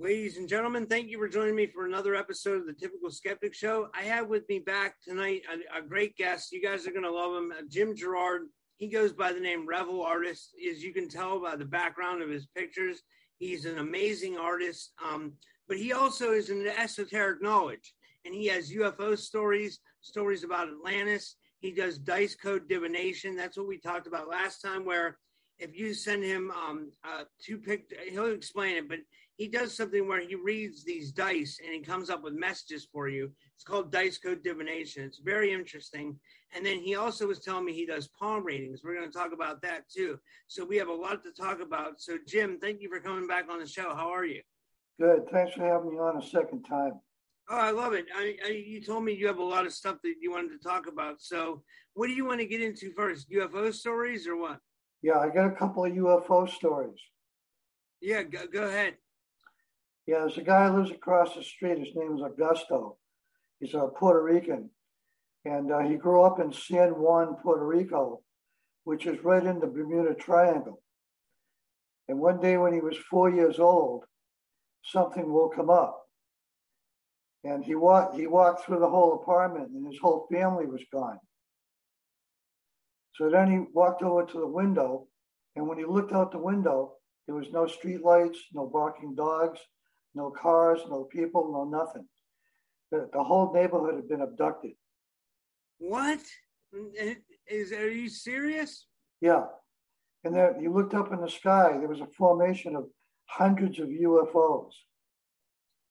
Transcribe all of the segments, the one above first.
Ladies and gentlemen, thank you for joining me for another episode of the Typical Skeptic Show. I have with me back tonight a, a great guest. You guys are going to love him, uh, Jim Girouard. He goes by the name Revel Artist. As you can tell by the background of his pictures, he's an amazing artist. Um, but he also is an esoteric knowledge, and he has UFO stories, stories about Atlantis. He does dice code divination. That's what we talked about last time, where if you send him um, uh, two pick, he'll explain it, but he does something where he reads these dice and he comes up with messages for you. It's called dice code divination. It's very interesting. And then he also was telling me he does palm readings. We're going to talk about that too. So we have a lot to talk about. So Jim, thank you for coming back on the show. How are you? Good. Thanks for having me on a second time. Oh, I love it. I, I, you told me you have a lot of stuff that you wanted to talk about. So what do you want to get into first? UFO stories or what? Yeah, I got a couple of UFO stories. Yeah, go, go ahead. Yeah, there's a guy who lives across the street. His name is Augusto. He's a Puerto Rican. And uh, he grew up in San Juan, Puerto Rico, which is right in the Bermuda Triangle. And one day when he was four years old, something woke him up. And he walked, he walked through the whole apartment and his whole family was gone. So then he walked over to the window. And when he looked out the window, there was no street lights, no barking dogs, no cars, no people, no nothing. The, the whole neighborhood had been abducted. What? Is are you serious? Yeah. And then he looked up in the sky. There was a formation of hundreds of UFOs.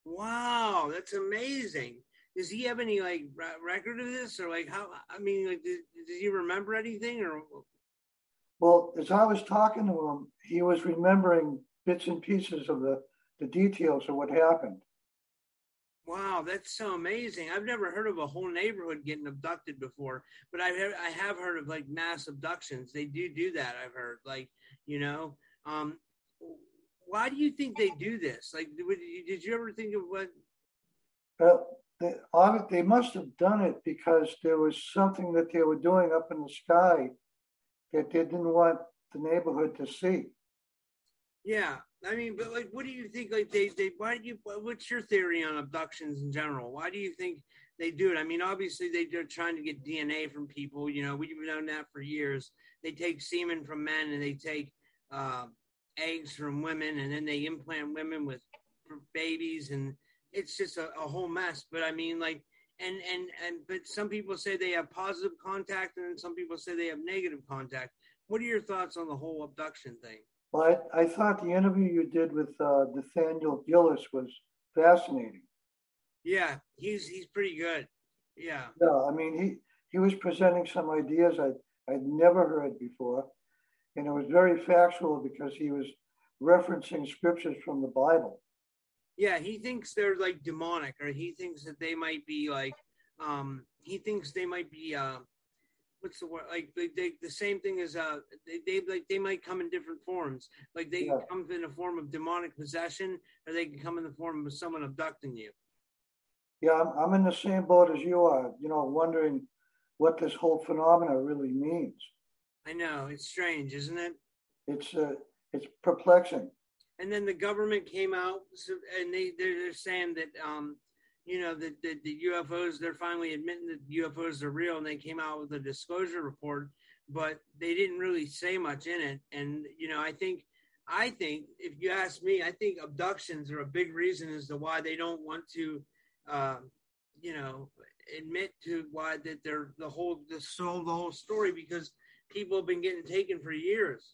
Wow, that's amazing. Does he have any like record of this, or like how? I mean, like, does, does he remember anything, or? Well, as I was talking to him, he was remembering bits and pieces of the the details of what happened. Wow, that's so amazing. I've never heard of a whole neighborhood getting abducted before, but I've heard, I have heard of like mass abductions. They do do that. I've heard like, you know, um, why do you think they do this? Like, did you ever think of what? Well, they, they must have done it because there was something that they were doing up in the sky that they didn't want the neighborhood to see. Yeah, I mean, but like, what do you think? Like, they, they, why do you? What's your theory on abductions in general? Why do you think they do it? I mean, obviously they're trying to get DNA from people. You know, we've known that for years. They take semen from men and they take uh, eggs from women, and then they implant women with babies, and it's just a, a whole mess. But I mean, like, and and and but some people say they have positive contact, and some people say they have negative contact. What are your thoughts on the whole abduction thing? Well, I, I thought the interview you did with uh, Nathaniel Gillis was fascinating. Yeah, he's he's pretty good. Yeah. Yeah, I mean he he was presenting some ideas I I'd never heard before, and it was very factual because he was referencing scriptures from the Bible. Yeah, he thinks they're like demonic, or he thinks that they might be like um he thinks they might be uh what's the word like they, they the same thing as uh they, they like they might come in different forms. Like they yeah. come in a form of demonic possession or they can come in the form of someone abducting you. Yeah I'm, I'm in the same boat as you are you know wondering what this whole phenomena really means. I know it's strange isn't it? It's uh it's perplexing. And then the government came out and they they're saying that um you know, the, the, the UFOs, they're finally admitting that UFOs are real and they came out with a disclosure report, but they didn't really say much in it. And, you know, I think, I think if you ask me, I think abductions are a big reason as to why they don't want to, uh, you know, admit to why that they're the whole, the soul, the whole story because people have been getting taken for years.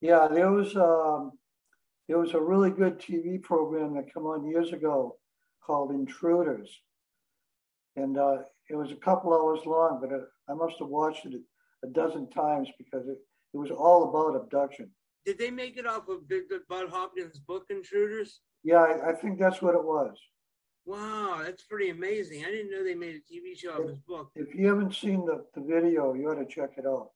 Yeah, there was um, there was a really good TV program that came on years ago called Intruders. And uh, it was a couple hours long, but it, I must have watched it a dozen times because it, it was all about abduction. Did they make it off of Bud Hopkins' book, Intruders? Yeah, I, I, think that's what it was. Wow, that's pretty amazing. I didn't know they made a TV show of his book. If you haven't seen the, the video, you ought to check it out.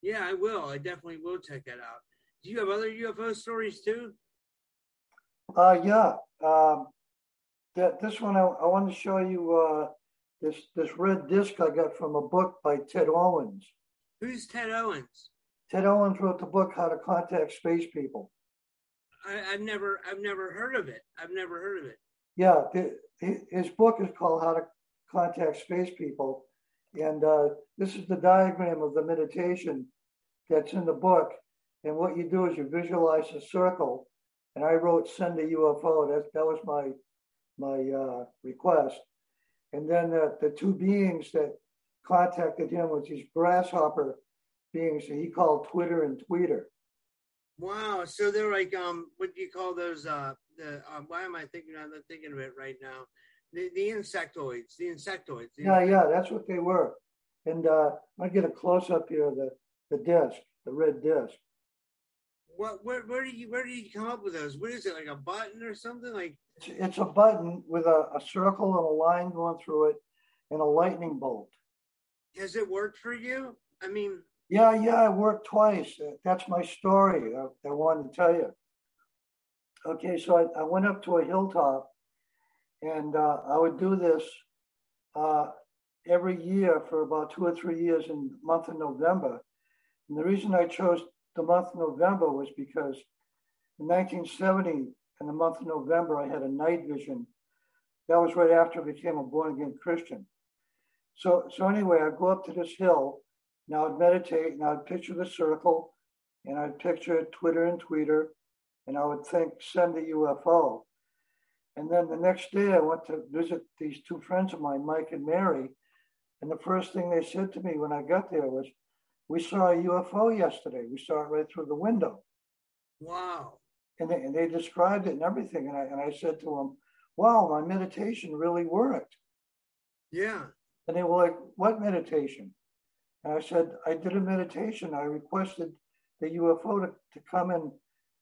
Yeah, I will. I definitely will check that out. Do you have other UFO stories too? Uh, yeah. Um, that this one I, I want to show you uh, this this red disc I got from a book by Ted Owens. Who's Ted Owens? Ted Owens wrote the book How to Contact Space People. I, have never, I've never heard of it. I've never heard of it. Yeah, the, his book is called How to Contact Space People, and uh, this is the diagram of the meditation that's in the book. And what you do is you visualize a circle, and I wrote "send a UFO." That that was my my uh, request. And then the, the two beings that contacted him was these grasshopper beings that he called Twitter and Tweeter. Wow. So they're like, um, what do you call those? Uh, the uh, why am I thinking? I'm not thinking of it right now. The the insectoids. The insectoids. The yeah, yeah, that's what they were. And uh, I get a close up here of the the disc, the red disc. What? Where? Where do you? Where do you come up with those? What is it? Like a button or something? Like it's, it's a button with a, a circle and a line going through it, and a lightning bolt. Has it worked for you? I mean, yeah, yeah, I worked twice. Uh, that's my story. I, I, wanted to tell you. Okay, so I, I went up to a hilltop, and uh, I would do this uh, every year for about two or three years in the month of November. And the reason I chose the month of November was because in 1970, in the month of November, I had a night vision. That was right after I became a born again Christian. So, so anyway, I'd go up to this hill and I would meditate and I would picture the circle and I'd picture Twitter and Tweeter and I would think, send a UFO. And then the next day, I went to visit these two friends of mine, Mike and Mary. And the first thing they said to me when I got there was, We saw a UFO yesterday. We saw it right through the window. Wow. And they, and they described it and everything. And I, and I said to them, Wow, my meditation really worked. Yeah. And they were like, What meditation? And I said, I did a meditation. I requested the UFO to, to come and,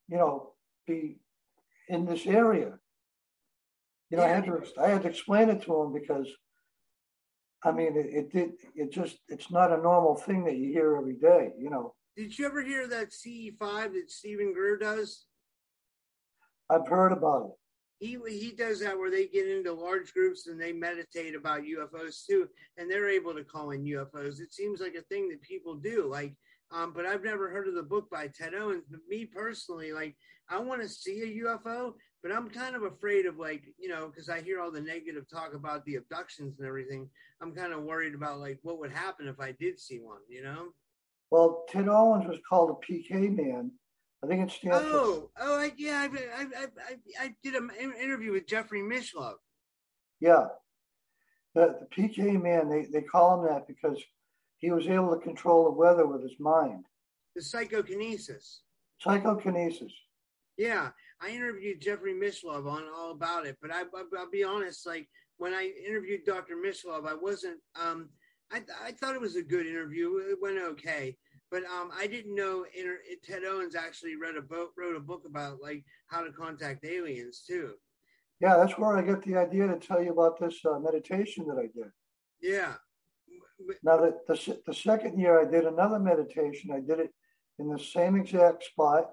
you know, be in this area. You know, yeah. I had to I had to explain it to them because I mean it, it did it just it's not a normal thing that you hear every day, you know. Did you ever hear that CE five that Steven Greer does? I've heard about it he he does that where they get into large groups and they meditate about UFOs too, and they're able to call in UFOs. It seems like a thing that people do. Like, um, but I've never heard of the book by Ted Owens. But me personally, like, I want to see a UFO, but I'm kind of afraid of like, you know, because I hear all the negative talk about the abductions and everything. I'm kind of worried about like what would happen if I did see one. You know. Well, Ted Owens was called a PK man I think it's stands. Oh, oh, I, yeah, I, I, I, I did an interview with Jeffrey Mishlove. Yeah, the, the PK man, they, they call him that because he was able to control the weather with his mind. The psychokinesis. Psychokinesis. Yeah, I interviewed Jeffrey Mishlove on all about it, but I, I, will be honest, like when I interviewed Dr. Mishlove, I wasn't. Um, I, I thought it was a good interview. It went okay but um, I didn't know inter- Ted Owens actually read a wrote a book about like how to contact aliens too. Yeah, that's where I got the idea to tell you about this uh, meditation that I did. Yeah. Now the, the the second year I did another meditation. I did it in the same exact spot,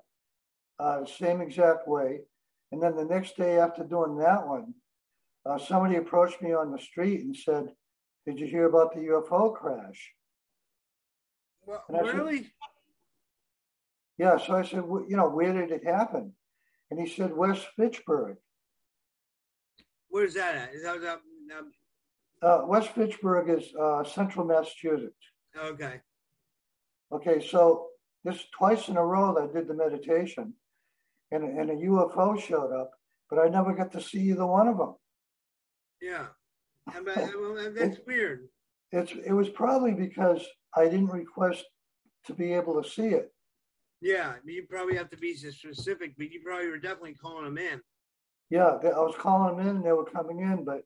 uh, same exact way, and then the next day after doing that one, uh, somebody approached me on the street and said, "Did you hear about the UFO crash?" Well, really? Said, yeah. So I said, you know, where did it happen? And he said, West Fitchburg. Where's that at? Is that, that um... uh, West Fitchburg is uh, central Massachusetts. Okay. Okay. So this twice in a row that I did the meditation, and, and a UFO showed up, but I never got to see either one of them. Yeah. And that's weird. It's it was probably because I didn't request to be able to see it. Yeah, you probably have to be specific, but you probably were definitely calling them in. Yeah, I was calling them in, and they were coming in. But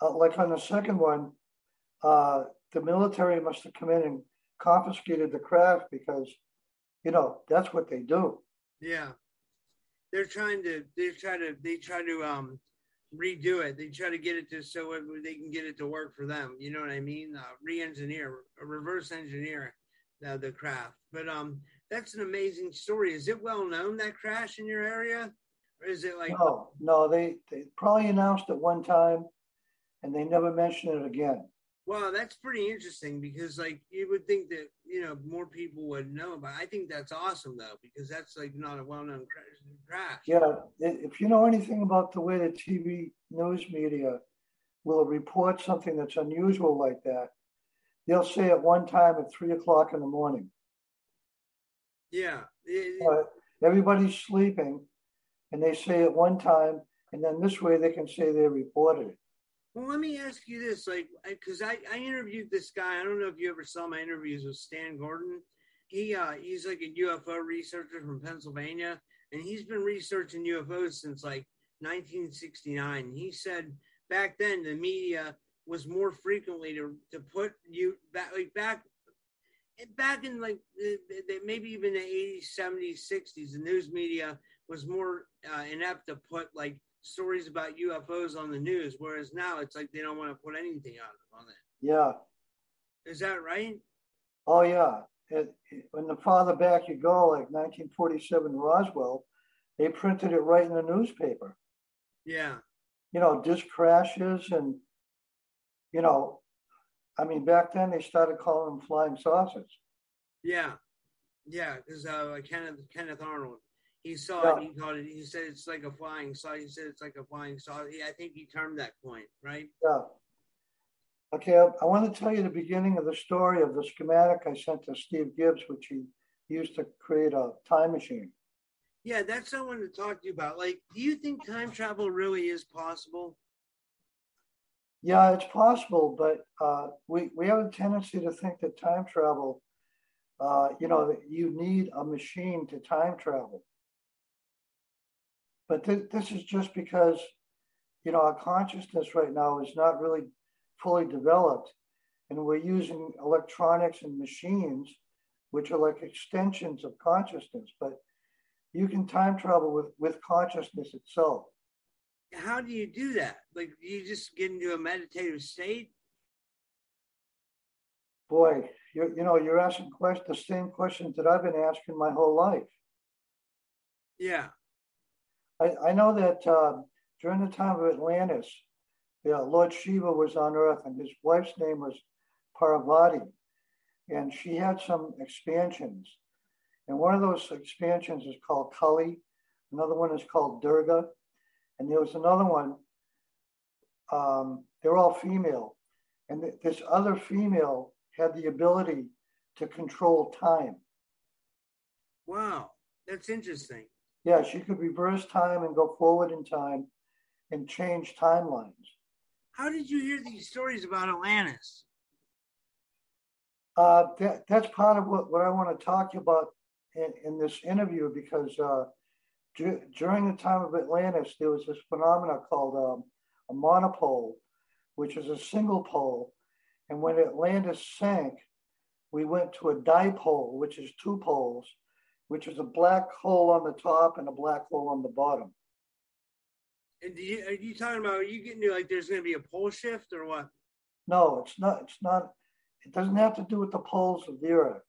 uh, like on the second one, uh, the military must have come in and confiscated the craft because, you know, that's what they do. Yeah, they're trying to. They try to. They try to um redo it. They try to get it to so they can get it to work for them. You know what I mean? Uh, re-engineer, reverse engineer uh, the craft. But um, that's an amazing story. Is it well known that crash in your area, or is it like? No, no. They they probably announced it one time, and they never mentioned it again. Wow, that's pretty interesting because like you would think that you know more people would know about. I think that's awesome though because that's like not a well-known crash. Yeah, if you know anything about the way the TV news media will report something that's unusual like that, they'll say at one time at three o'clock in the morning. Yeah, uh, everybody's sleeping, and they say at one time, and then this way they can say they reported it. Well, let me ask you this, like, because I, I interviewed this guy. I don't know if you ever saw my interviews with Stan Gordon. He uh, he's like a UFO researcher from Pennsylvania, and he's been researching UFOs since like 1969. He said back then the media was more frequently to to put you back like back back in like the, the, maybe even the 80s 70s 60s the news media was more uh, inept to put like stories about UFOs on the news, whereas now it's like they don't want to put anything out on it. Yeah. Is that right? Oh yeah. It, it, when the farther back you go, like 1947 Roswell, they printed it right in the newspaper. Yeah. You know, disc crashes and, you know, I mean, back then they started calling them flying saucers. Yeah. Yeah, because uh, Kenneth Kenneth Arnold he saw yeah. it. He called it. He said it's like a flying saucer. He said it's like a flying saucer. I think he termed that point, right? Yeah. Okay, I, I, want to tell you the beginning of the story of the schematic I sent to Steve Gibbs, which he used to create a time machine. Yeah, that's what I wanted to talk to you about. Like, do you think time travel really is possible? Yeah, it's possible, but uh, we, we have a tendency to think that time travel, uh, you know, that you need a machine to time travel. But th- this is just because, you know, our consciousness right now is not really fully developed. And we're using electronics and machines, which are like extensions of consciousness. But you can time travel with, with consciousness itself. How do you do that? Like, you just get into a meditative state? Boy, you you know, you're asking questions, the same questions that I've been asking my whole life. Yeah. I, I know that uh, during the time of Atlantis, yeah, Lord Shiva was on Earth, and his wife's name was Parvati, and she had some expansions. And one of those expansions is called Kali, another one is called Durga, and there was another one. Um, they're all female, and th- this other female had the ability to control time. Wow, that's interesting yeah, she could reverse time and go forward in time and change timelines. How did you hear these stories about Atlantis? Uh, that, that's part of what, what I want to talk about in, in this interview because uh, d- during the time of Atlantis, there was this phenomena called um, a monopole, which is a single pole. And when Atlantis sank, we went to a dipole, which is two poles which is a black hole on the top and a black hole on the bottom. And you, are you talking about? Are you getting to like there's going to be a pole shift or what? No, it's not. It's not. It doesn't have to do with the poles of the Earth.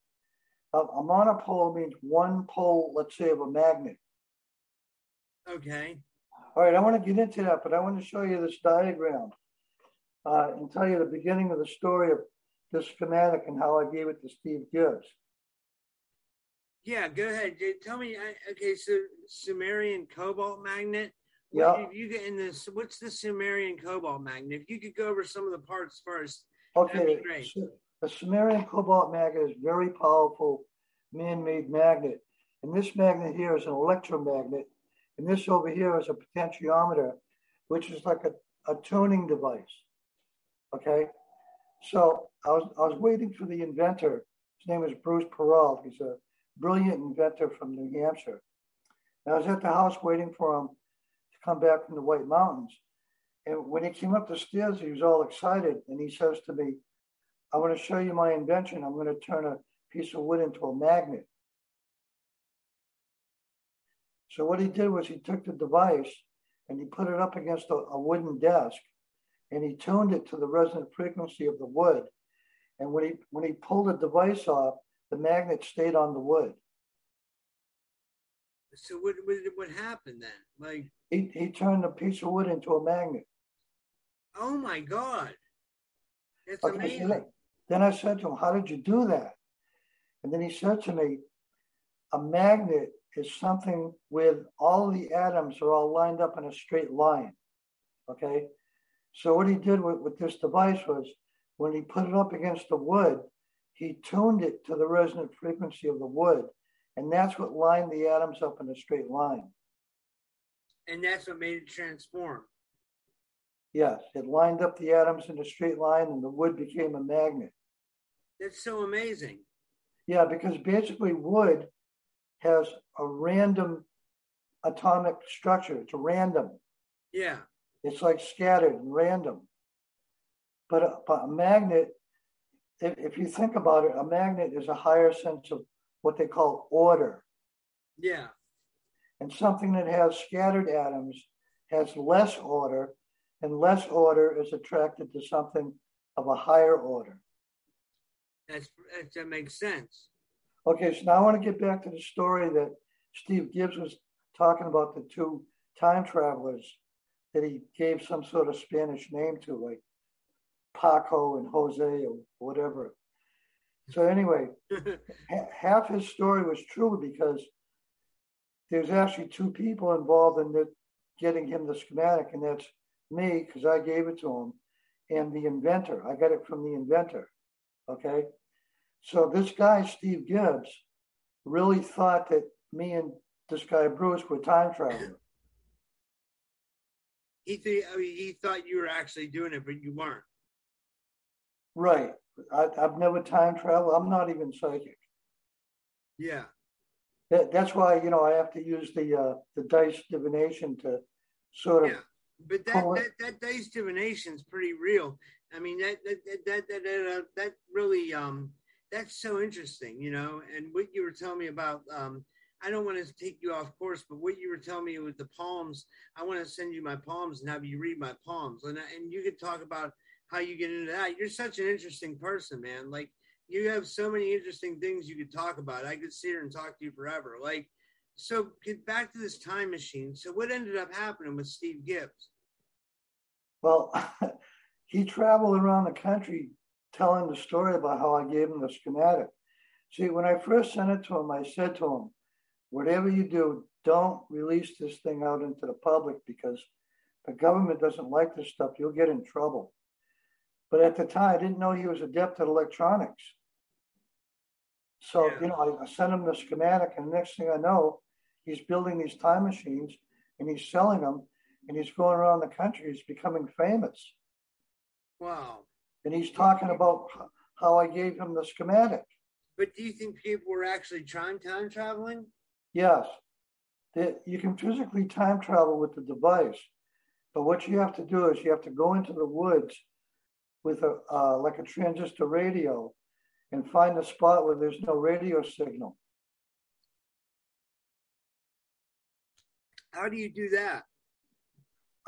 A, a monopole means one pole, let's say, of a magnet. Okay. All right, I want to get into that, but I want to show you this diagram uh, and tell you the beginning of the story of this schematic and how I gave it to Steve Gibbs. Yeah, go ahead. Tell me. Okay, so samarium cobalt magnet. Yeah. If you get in this, what's the samarium cobalt magnet? If you could go over some of the parts first. Okay. great. a samarium cobalt magnet is very powerful man-made magnet. And this magnet here is an electromagnet. And this over here is a potentiometer, which is like a, a tuning device. Okay. So I was I was waiting for the inventor. His name is Bruce Peralt. He's a brilliant inventor from New Hampshire. And I was at the house waiting for him to come back from the White Mountains. And when he came up the stairs, he was all excited. And he says to me, I want to show you my invention. I'm going to turn a piece of wood into a magnet. So what he did was he took the device and he put it up against a, a wooden desk and he tuned it to the resonant frequency of the wood. And when he when he pulled the device off, the magnet stayed on the wood. So what what, what happened then? Like he, he turned a piece of wood into a magnet. Oh my god. It's okay, amazing. Then I said to him, How did you do that? And then he said to me, A magnet is something with all the atoms are all lined up in a straight line. Okay. So what he did with, with this device was when he put it up against the wood, he tuned it to the resonant frequency of the wood. And that's what lined the atoms up in a straight line. And that's what made it transform. Yes, it lined up the atoms in a straight line and the wood became a magnet. That's so amazing. Yeah, because basically wood has a random atomic structure. It's random. Yeah. It's like scattered and random. But a, but a magnet, if, if you think about it, a magnet is a higher sense of what they call order. Yeah. And something that has scattered atoms has less order, and less order is attracted to something of a higher order. That's, that makes sense. Okay, so now I want to get back to the story that Steve Gibbs was talking about the two time travelers that he gave some sort of Spanish name to, like Paco and Jose or whatever. So anyway, half his story was true because there's actually two people involved in the, getting him the schematic, and that's me because I gave it to him, and the inventor. I got it from the inventor. Okay, so this guy Steve Gibbs really thought that me and this guy Bruce were time travelers. He th- I mean, he thought you were actually doing it, but you weren't. Right. I, have never time traveled. I'm not even psychic. Yeah. That, that's why you know I have to use the uh, the dice divination to sort of. Yeah, but that that, that dice divination is pretty real. I mean that that that that that, uh, that really um that's so interesting, you know. And what you were telling me about um I don't want to take you off course, but what you were telling me with the palms, I want to send you my palms and have you read my palms, and and you could talk about how you get into that. You're such an interesting person, man. Like you have so many interesting things you could talk about. I could sit here and talk to you forever. Like, so get back to this time machine. So what ended up happening with Steve Gibbs? Well, he traveled around the country telling the story about how I gave him the schematic. See, when I first sent it to him, I said to him, whatever you do, don't release this thing out into the public because the government doesn't like this stuff. You'll get in trouble. But at the time, I didn't know he was adept at electronics. So, yeah. you know, I, I sent him the schematic, and the next thing I know, he's building these time machines and he's selling them and he's going around the country. He's becoming famous. Wow. And he's talking about how I gave him the schematic. But do you think people were actually time time traveling? Yes. You can physically time travel with the device. But what you have to do is you have to go into the woods with a uh, like a transistor radio and find a spot where there's no radio signal. How do you do that?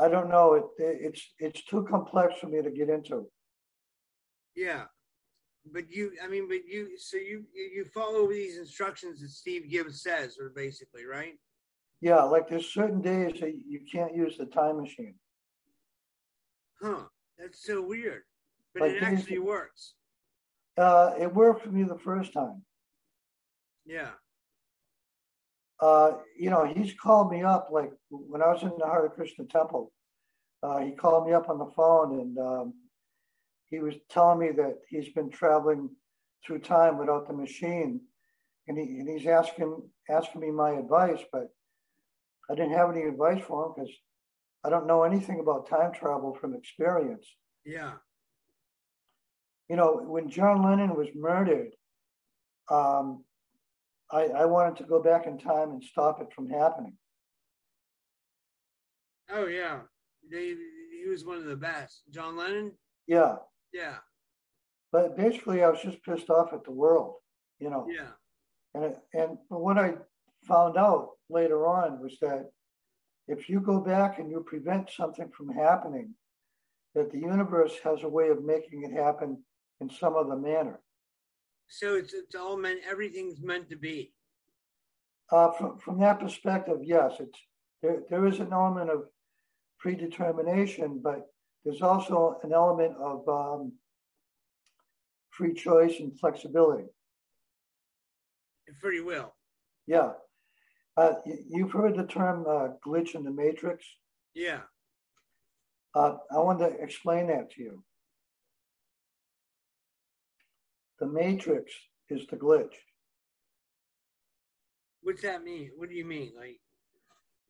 I don't know. It, it's it's too complex for me to get into. Yeah, but you, I mean, but you, so you you follow these instructions that Steve Gibbs says, or basically, right? Yeah, like there's certain days that you can't use the time machine. Huh? That's so weird, but it actually works. Uh, it worked for me the first time. Yeah. Uh, you know, he's called me up like when I was in the Hare Krishna temple. Uh, he called me up on the phone and um, he was telling me that he's been traveling through time without the machine, and, he, and he's asking asking me my advice, but I didn't have any advice for him because I don't know anything about time travel from experience. Yeah you know, when John Lennon was murdered, um, I, I wanted to go back in time and stop it from happening. Oh yeah, they, he was one of the best. John Lennon. Yeah. Yeah. But basically, I was just pissed off at the world, you know. Yeah. And and what I found out later on was that if you go back and you prevent something from happening, that the universe has a way of making it happen in some other manner. So it's it's all meant. Everything's meant to be. Uh, from from that perspective, yes, it's there. There is an element of predetermination, but there's also an element of um, free choice and flexibility. And free will. Yeah. Uh, you've heard the term uh, glitch in the matrix? Yeah. Uh, I want to explain that to you. The matrix is the glitch. What's that mean? What do you mean? Like,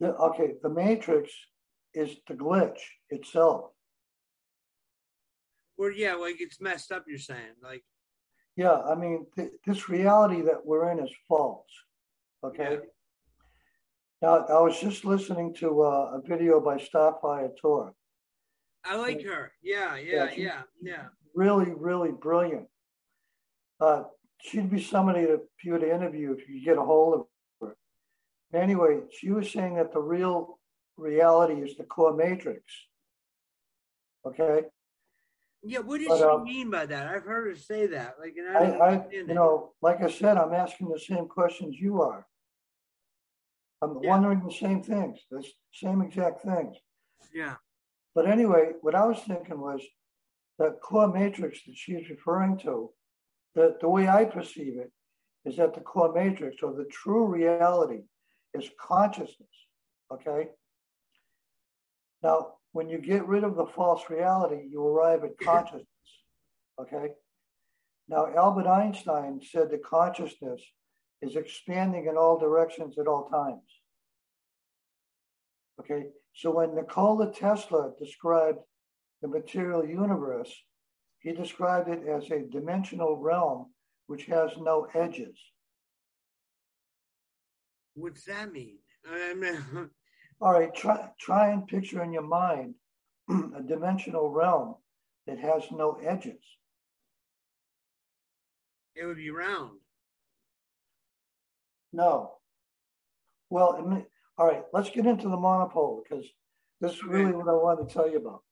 the, okay, the matrix is the glitch itself. Well, yeah, like it's messed up. You're saying, like, yeah, I mean, th- this reality that we're in is false. Okay. Yeah. Now, I was just listening to uh, a video by Starfire Tour. I like her. Yeah, yeah, yeah, yeah, yeah. Really, really brilliant. Uh, she'd be somebody that you would interview if you get a hold of her. Anyway, she was saying that the real reality is the core matrix. Okay. Yeah, what does but, she um, mean by that? I've heard her say that. Like, I, I, I you know, like I said, I'm asking the same questions you are. I'm yeah. wondering the same things, the same exact things. Yeah. But anyway, what I was thinking was the core matrix that she's referring to, the, the way I perceive it is that the core matrix or the true reality is consciousness. Okay. Now, when you get rid of the false reality, you arrive at consciousness. Okay. Now, Albert Einstein said that consciousness is expanding in all directions at all times. Okay, so when Nikola Tesla described the material universe, he described it as a dimensional realm which has no edges. What's that mean? All right, try, try and picture in your mind a dimensional realm that has no edges. It would be round. No. Well, all right, let's get into the monopole because this is really what I wanted to tell you about.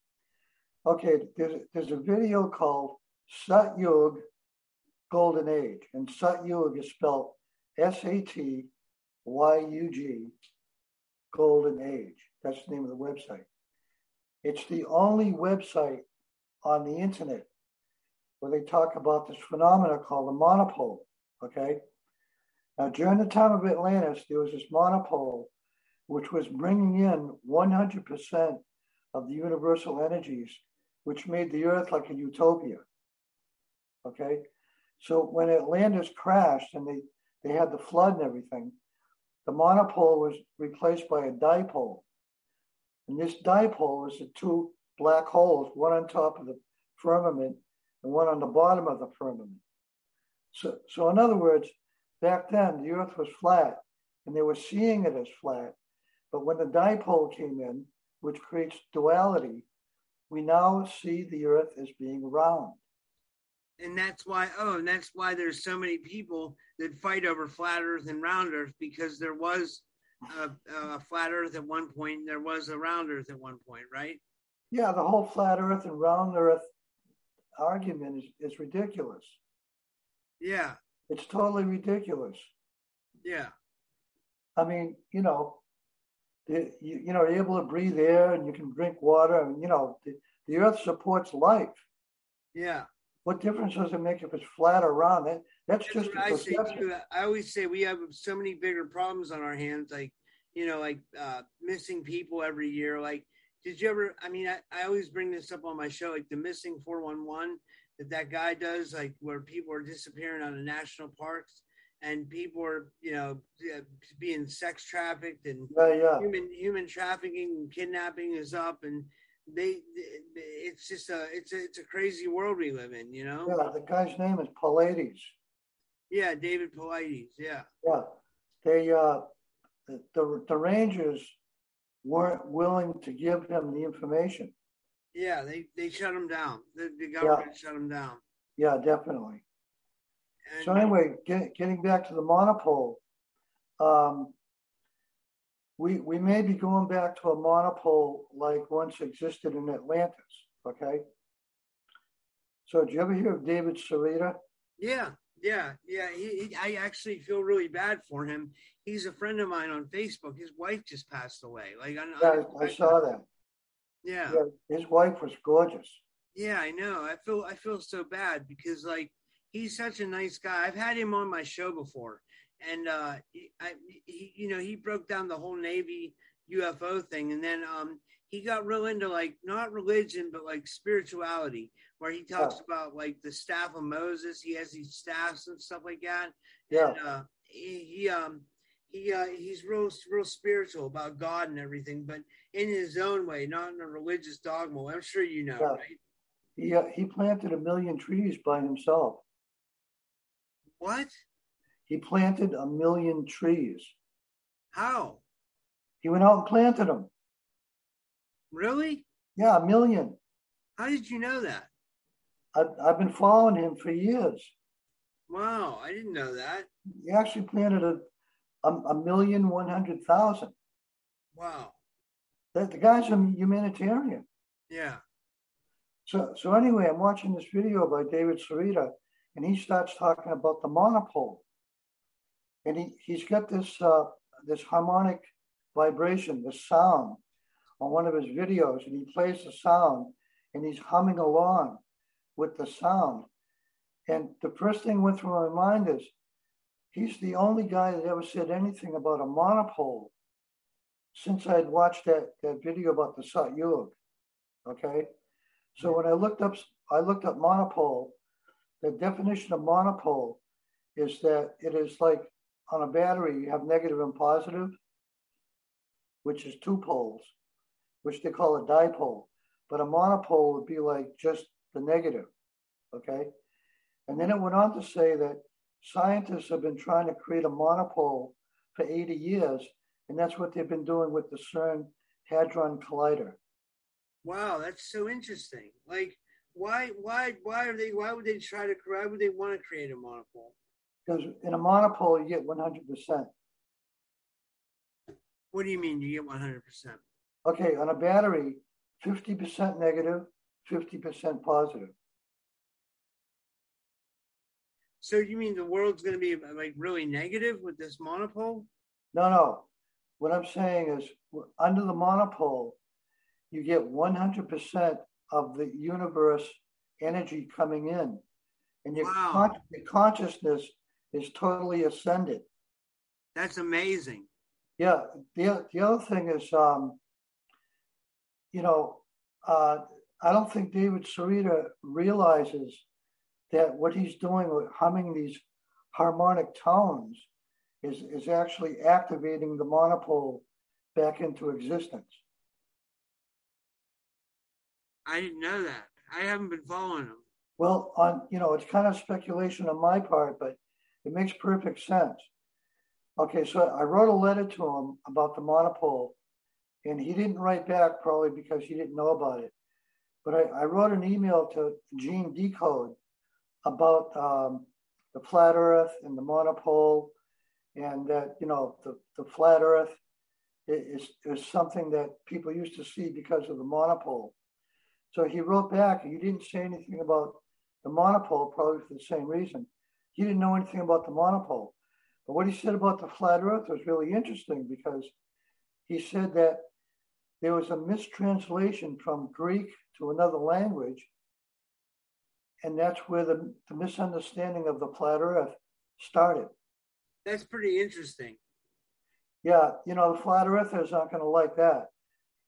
Okay, there's, there's a video called Satyug Golden Age, and Satyug is spelled S A T Y U G Golden Age. That's the name of the website. It's the only website on the internet where they talk about this phenomena called the monopole. Okay. Now, during the time of Atlantis, there was this monopole which was bringing in 100% of the universal energies, which made the earth like a utopia. Okay. So when Atlantis crashed and they, they had the flood and everything, the monopole was replaced by a dipole. And this dipole is the two black holes, one on top of the firmament and one on the bottom of the firmament. So, so in other words, back then the earth was flat and they were seeing it as flat. But when the dipole came in, which creates duality, we now see the earth as being round. And that's why, oh, and that's why there's so many people that fight over flat earth and round earth because there was a, a flat earth at one point and there was a round earth at one point, right? Yeah, the whole flat earth and round earth argument is, is ridiculous. Yeah. It's totally ridiculous. Yeah. I mean, you know, you, you know, you're able to breathe air and you can drink water, and you know, the, the earth supports life. Yeah. What difference does it make if it's flat or round? That, that's, that's just I say too. I always say we have so many bigger problems on our hands, like you know, like uh, missing people every year. Like, did you ever? I mean, I, I always bring this up on my show, like the missing four one one that that guy does, like where people are disappearing out of national parks and people are you know being sex trafficked and yeah, yeah. human human trafficking and kidnapping is up and they it's just a it's a it's a crazy world we live in you know? Yeah the guy's name is Paulides yeah David Paulides yeah. Yeah they uh the the rangers weren't willing to give him the information. Yeah they they shut him down. The, the government yeah. shut him down. Yeah definitely so anyway, get, getting back to the monopole, um, we we may be going back to a monopole like once existed in Atlantis. Okay. So, did you ever hear of David Sereda? Yeah, yeah, yeah. He, he, I actually feel really bad for him. He's a friend of mine on Facebook. His wife just passed away. Like, I, yeah, I, I saw that. Yeah. yeah. His wife was gorgeous. Yeah, I know. I feel I feel so bad because like he's such a nice guy. I've had him on my show before, and uh, he, I, he, you know, he broke down the whole Navy UFO thing, and then um, he got real into like not religion, but like spirituality, where he talks yeah. about like the staff of Moses. He has these staffs and stuff like that. Yeah. And, uh, he, he um he uh, he's real real spiritual about God and everything, but in his own way, not in a religious dogma. I'm sure you know, yeah. right? He uh, he planted a million trees by himself. What? He planted a million trees. How? He went out and planted them. Really? Yeah, a million. How did you know that? I've, I've been following him for years. Wow, I didn't know that. He actually planted a a, a million one hundred thousand. Wow. The, the guy's a humanitarian. Yeah. So so anyway, I'm watching this video by David Sereda, and he starts talking about the monopole. And he, he's got this uh, this harmonic vibration, this sound on one of his videos, and he plays the sound and he's humming along with the sound. And the first thing went through my mind is he's the only guy that ever said anything about a monopole since I'd watched that, that video about the Satyug. Okay. So when I looked up I looked up monopole, the definition of monopole is that it is like on a battery, you have negative and positive, which is two poles, which they call a dipole. But a monopole would be like just the negative. Okay. And then it went on to say that scientists have been trying to create a monopole for 80 years, and that's what they've been doing with the CERN Hadron Collider. Wow, that's so interesting. Like, why, why, why are they? Why would they try to? Why would they want to create a monopole? Because in a monopole, you get 100 percent. What do you mean you get 100 percent? Okay, on a battery, 50 percent negative, 50 percent positive. So you mean the world's going to be like really negative with this monopole? No, no. What I'm saying is, under the monopole, you get 100% of the universe energy coming in, and your, wow. con- your consciousness is totally ascended. That's amazing. Yeah. The, the other thing is, um, you know, uh, I don't think David Sereda realizes that what he's doing with humming these harmonic tones is, is actually activating the monopole back into existence. I didn't know that. I haven't been following him. Well, on you know, it's kind of speculation on my part, but it makes perfect sense. Okay, so I wrote a letter to him about the monopole, and he didn't write back probably because he didn't know about it. But I, I wrote an email to Gene Decode about um, the flat Earth and the monopole, and that you know the, the flat Earth is, is something that people used to see because of the monopole. So he wrote back, you didn't say anything about the monopole, probably for the same reason. He didn't know anything about the monopole. But what he said about the flat earth was really interesting because he said that there was a mistranslation from Greek to another language. And that's where the, the misunderstanding of the flat earth started. That's pretty interesting. Yeah, you know, the flat earthers aren't going to like that.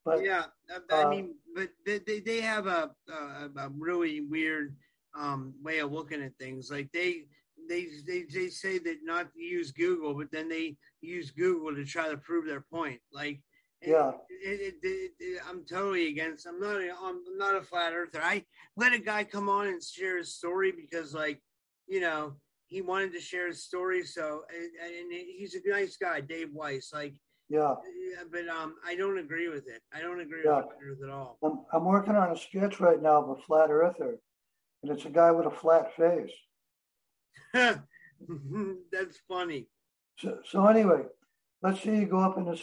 But yeah, I, uh, mean, but they, they have a, a, a really weird um, way of looking at things. Like they they, they they say that not to use Google, but then they use Google to try to prove their point. Like, yeah, it, it, it, I'm totally against. I'm not. A, I'm not a flat earther. I let a guy come on and share his story because, like, you know, he wanted to share his story. So, and, and he's a nice guy, Dave Weiss. Like, yeah. yeah. But um, I don't agree with it. I don't agree yeah. with it at all. I'm, I'm working on a sketch right now of a flat earther, and it's a guy with a flat face. That's funny. So, so anyway, let's say you go up into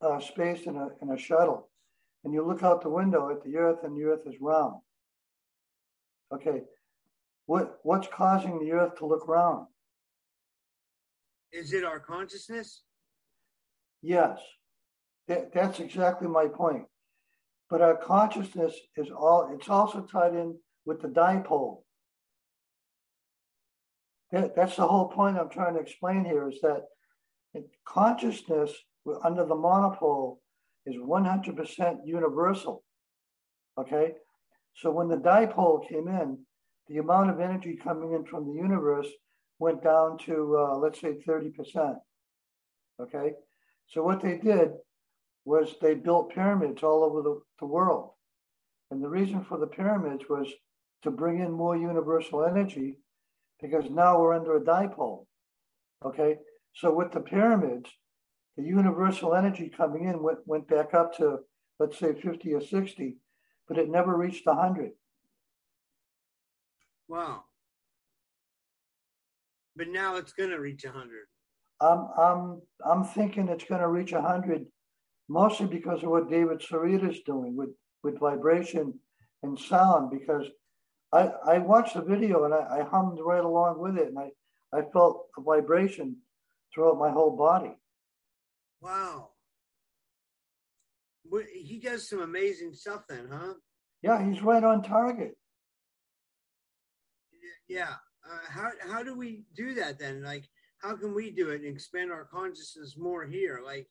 uh, space in a, in a shuttle and you look out the window at the Earth and the Earth is round. Okay, what, what's causing the Earth to look round? Is it our consciousness? Yes, that, that's exactly my point. But our consciousness is all, it's also tied in with the dipole. that, that's the whole point I'm trying to explain here is that consciousness under the monopole is 100% universal. Okay, so when the dipole came in, the amount of energy coming in from the universe went down to, uh, let's say, 30%. Okay, so what they did was they built pyramids all over the, the world. And the reason for the pyramids was to bring in more universal energy because now we're under a dipole. Okay, so with the pyramids, the universal energy coming in went, went back up to, let's say, 50 or 60, but it never reached 100. Wow. But now it's going to reach 100. I'm, I'm, I'm thinking it's going to reach 100 mostly because of what David Sereda is doing with, with vibration and sound. Because I, I watched the video and I, I hummed right along with it and I, I felt a vibration throughout my whole body. Wow. He does some amazing stuff then, huh? Yeah, he's right on target. Yeah. Uh, how how do we do that then? Like, how can we do it and expand our consciousness more here? Like,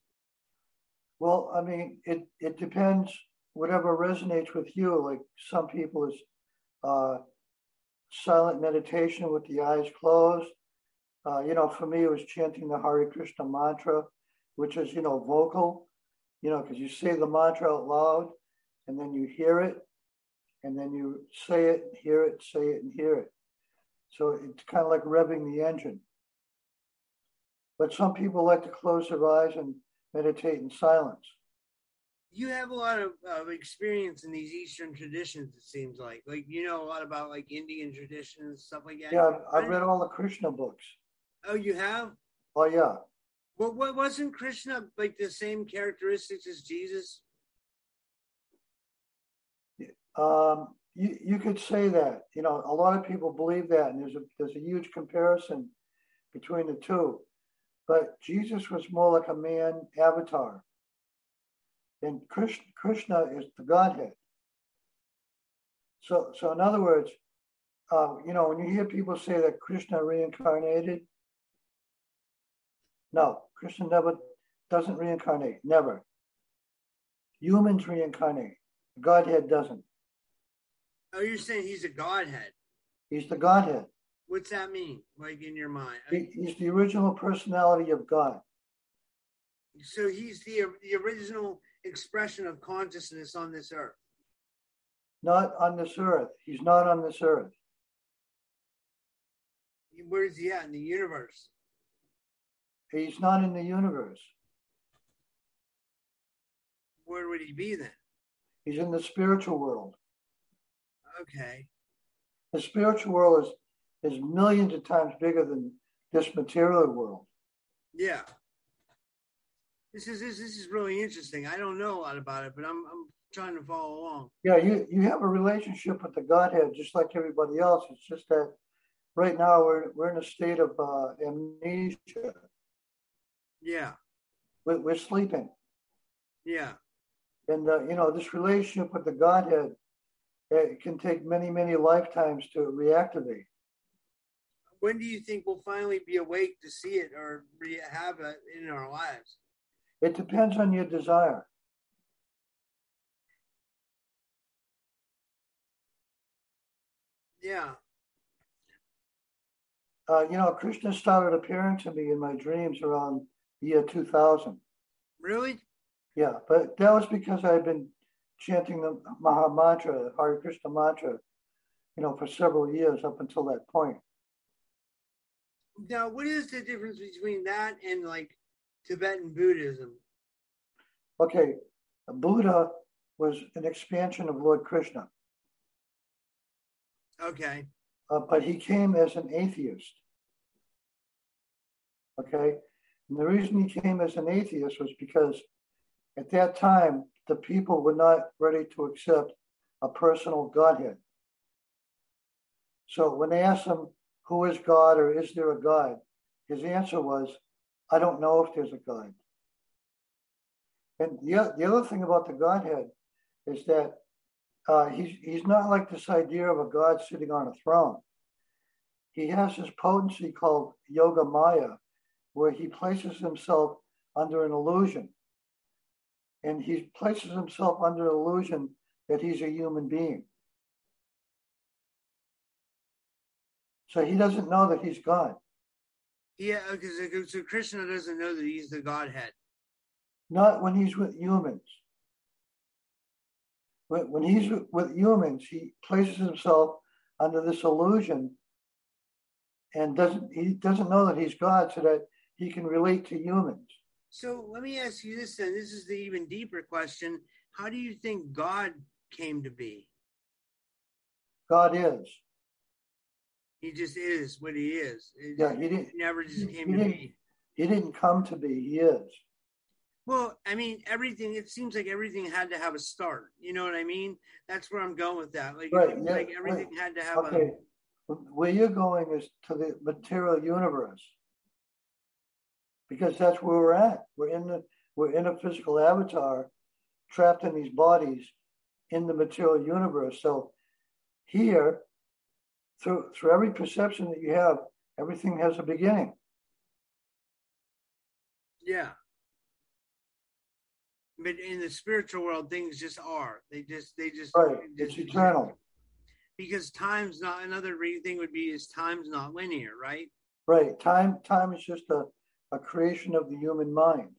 well, I mean, it it depends. Whatever resonates with you. Like some people is uh, silent meditation with the eyes closed. Uh, you know, for me, it was chanting the Hare Krishna mantra, which is, you know, vocal, you know, because you say the mantra out loud and then you hear it and then you say it, hear it, say it, and hear it. So it's kind of like revving the engine. But some people like to close their eyes and meditate in silence. You have a lot of uh, experience in these Eastern traditions. It seems like, like you know a lot about like Indian traditions, stuff like that. Yeah, I've, I've read all the Krishna books. Oh, you have? Oh, yeah. Well, what wasn't Krishna like the same characteristics as Jesus? Um, you, you could say that. You know, a lot of people believe that, and there's a there's a huge comparison between the two. But Jesus was more like a man avatar, and Krishna, Krishna is the Godhead. So, so in other words, uh, you know, when you hear people say that Krishna reincarnated, no, Krishna never doesn't reincarnate. Never. Humans reincarnate. Godhead doesn't. Oh, you're saying he's a Godhead? He's the Godhead. What's that mean, like in your mind? He, he's the original personality of God. So he's the the original expression of consciousness on this earth. Not on this earth. He's not on this earth. Where is he at in the universe? He's not in the universe. Where would he be then? He's in the spiritual world. Okay. The spiritual world is is millions of times bigger than this material world. Yeah. This is this, this is really interesting. I don't know a lot about it, but I'm I'm trying to follow along. Yeah, you you have a relationship with the Godhead just like everybody else. It's just that right now we're we're in a state of uh, amnesia. Yeah. We're, we're sleeping. Yeah. And, uh, you know, this relationship with the Godhead, it can take many, many lifetimes to reactivate. When do you think we'll finally be awake to see it or have it in our lives? It depends on your desire. Yeah. Uh, you know, Krishna started appearing to me in my dreams around the year 2000. Really? Yeah, but that was because I had been chanting the Maha Mantra, the Hare Krishna mantra, you know, for several years up until that point. Now, what is the difference between that and like Tibetan Buddhism? Okay, Buddha was an expansion of Lord Krishna. Okay. Uh, but he came as an atheist. Okay, and the reason he came as an atheist was because at that time, the people were not ready to accept a personal Godhead. So when they asked him, Who is God or is there a God? his answer was, I don't know if there's a God. And the, the other thing about the Godhead is that uh, he's, he's not like this idea of a God sitting on a throne. he has this potency called yoga maya, where he places himself under an illusion. And he places himself under an illusion that he's a human being. So he doesn't know that he's God. Yeah, because so Krishna doesn't know that he's the Godhead. Not when he's with humans. When, when he's with humans, he places himself under this illusion and doesn't he doesn't know that he's God so that he can relate to humans. So let me ask you this then. This is the even deeper question. How do you think God came to be? God is. He just is what he is. It, yeah, he didn't. Never just came to be. He didn't come to be. He is. Well, I mean, everything. It seems like everything had to have a start. You know what I mean? That's where I'm going with that. Like, right, yeah, like everything right. had to have okay. a. Where you're going is to the material universe, because that's where we're at. We're in the we're in a physical avatar, trapped in these bodies, in the material universe. So, here, through through every perception that you have, everything has a beginning. Yeah but in the spiritual world, things just are. They just, they just, right. They just, it's eternal. Because time's not. Another thing would be is time's not linear, right? Right. Time, time is just a, a creation of the human mind.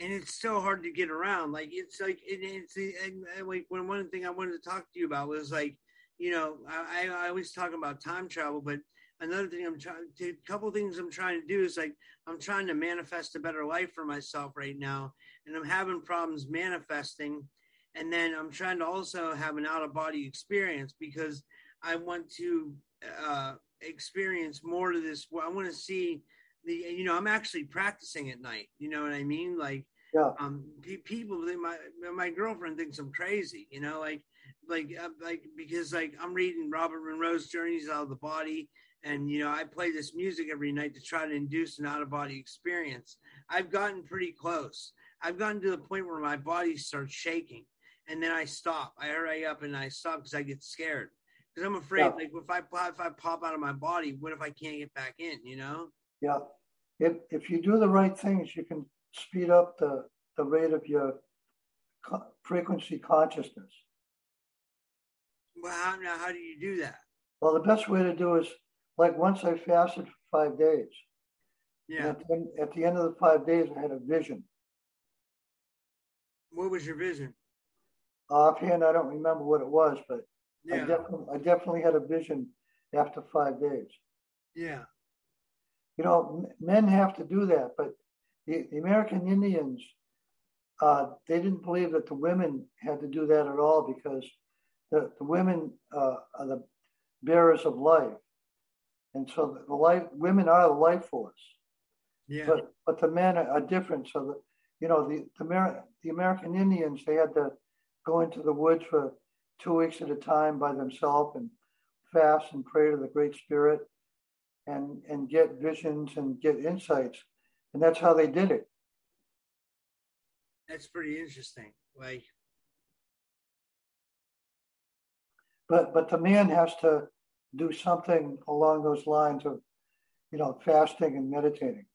And it's so hard to get around. Like it's like it, it's and, like when one thing I wanted to talk to you about was like, you know, I, I always talk about time travel, but another thing I'm trying to, a couple things I'm trying to do is like I'm trying to manifest a better life for myself right now, and I'm having problems manifesting. And then I'm trying to also have an out of body experience because I want to uh, experience more of this. I want to see the, you know, I'm actually practicing at night. You know what I mean? Like, yeah. um, people, they, my my girlfriend thinks I'm crazy. You know, like, like, uh, like because like I'm reading Robert Monroe's Journeys Out of the Body, and you know i play this music every night to try to induce an out of body experience. I've gotten pretty close. I've gotten to the point where my body starts shaking and then i stop. I hurry up and i stop because i get scared. Because i'm afraid yeah. like if i if i pop out of my body what if i can't get back in you know? Yeah. If if you do the right things you can speed up the the rate of your frequency consciousness well how, now how do you do that well the best way to do is like once I fasted for five days. Yeah. At the, end, at the, end, of the five days, I had a vision. What was your vision? Offhand, I don't remember what it was, but yeah. I, definitely, I definitely had a vision after five days. Yeah. You know, men have to do that, but the, the American Indians, uh, they didn't believe that the women had to do that at all because the, the women uh, are the bearers of life. And so the life, women are the life force. Yeah. But but the men are, are different. So the you know the the, Amer- the American Indians they had to go into the woods for two weeks at a time by themselves and fast and pray to the Great Spirit and and get visions and get insights, and that's how they did it. That's pretty interesting. Like, but but the man has to do something along those lines of, you know, fasting and meditating.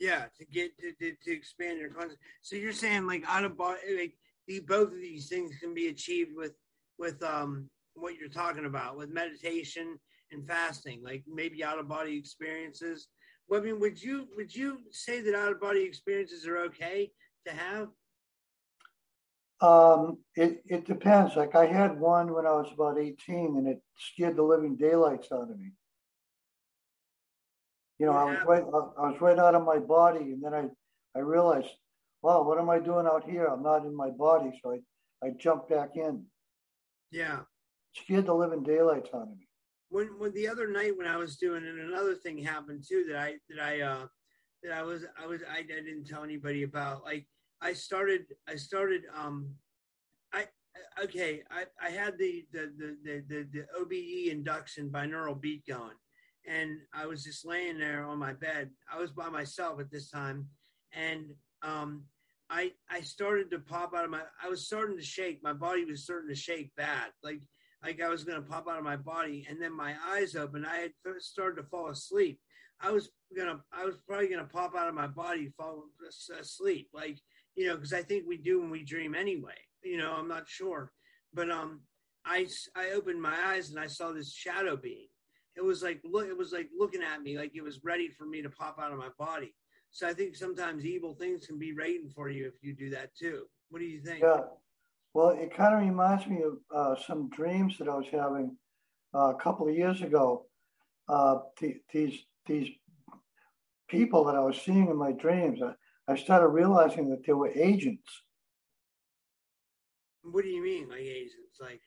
Yeah, to get to, to, to expand your consciousness. So you're saying like out of body, like the, both of these things can be achieved with with um what you're talking about with meditation and fasting, like maybe out of body experiences. Well, I mean, would you would you say that out of body experiences are okay to have? Um, it, it depends. Like I had one when I was about 18 and it scared the living daylights out of me. You know, I was right I was right out of my body and then I, I realized, wow, what am I doing out here? I'm not in my body. So I, I jumped back in. Yeah. Scared the living daylights out of me. When when the other night when I was doing it, another thing happened too that I that I uh that I was I was I, I didn't tell anybody about. Like I started I started um I okay I, I had the the, the the the OBE induction binaural beat going. And I was just laying there on my bed. I was by myself at this time. And um I I started to pop out of my I was starting to shake. My body was starting to shake bad. Like like I was going to pop out of my body, and then my eyes opened. I had started to fall asleep. I was gonna, I was probably gonna pop out of my body, fall asleep, like you know, because I think we do when we dream anyway. You know, I'm not sure, but um, I I opened my eyes and I saw this shadow being. It was like look, it was like looking at me, like it was ready for me to pop out of my body. So I think sometimes evil things can be waiting for you if you do that too. What do you think? Yeah. Well, it kind of reminds me of uh, some dreams that I was having uh, a couple of years ago. Uh, th- these these people that I was seeing in my dreams, I, I started realizing that they were agents. What do you mean, like agents? Like,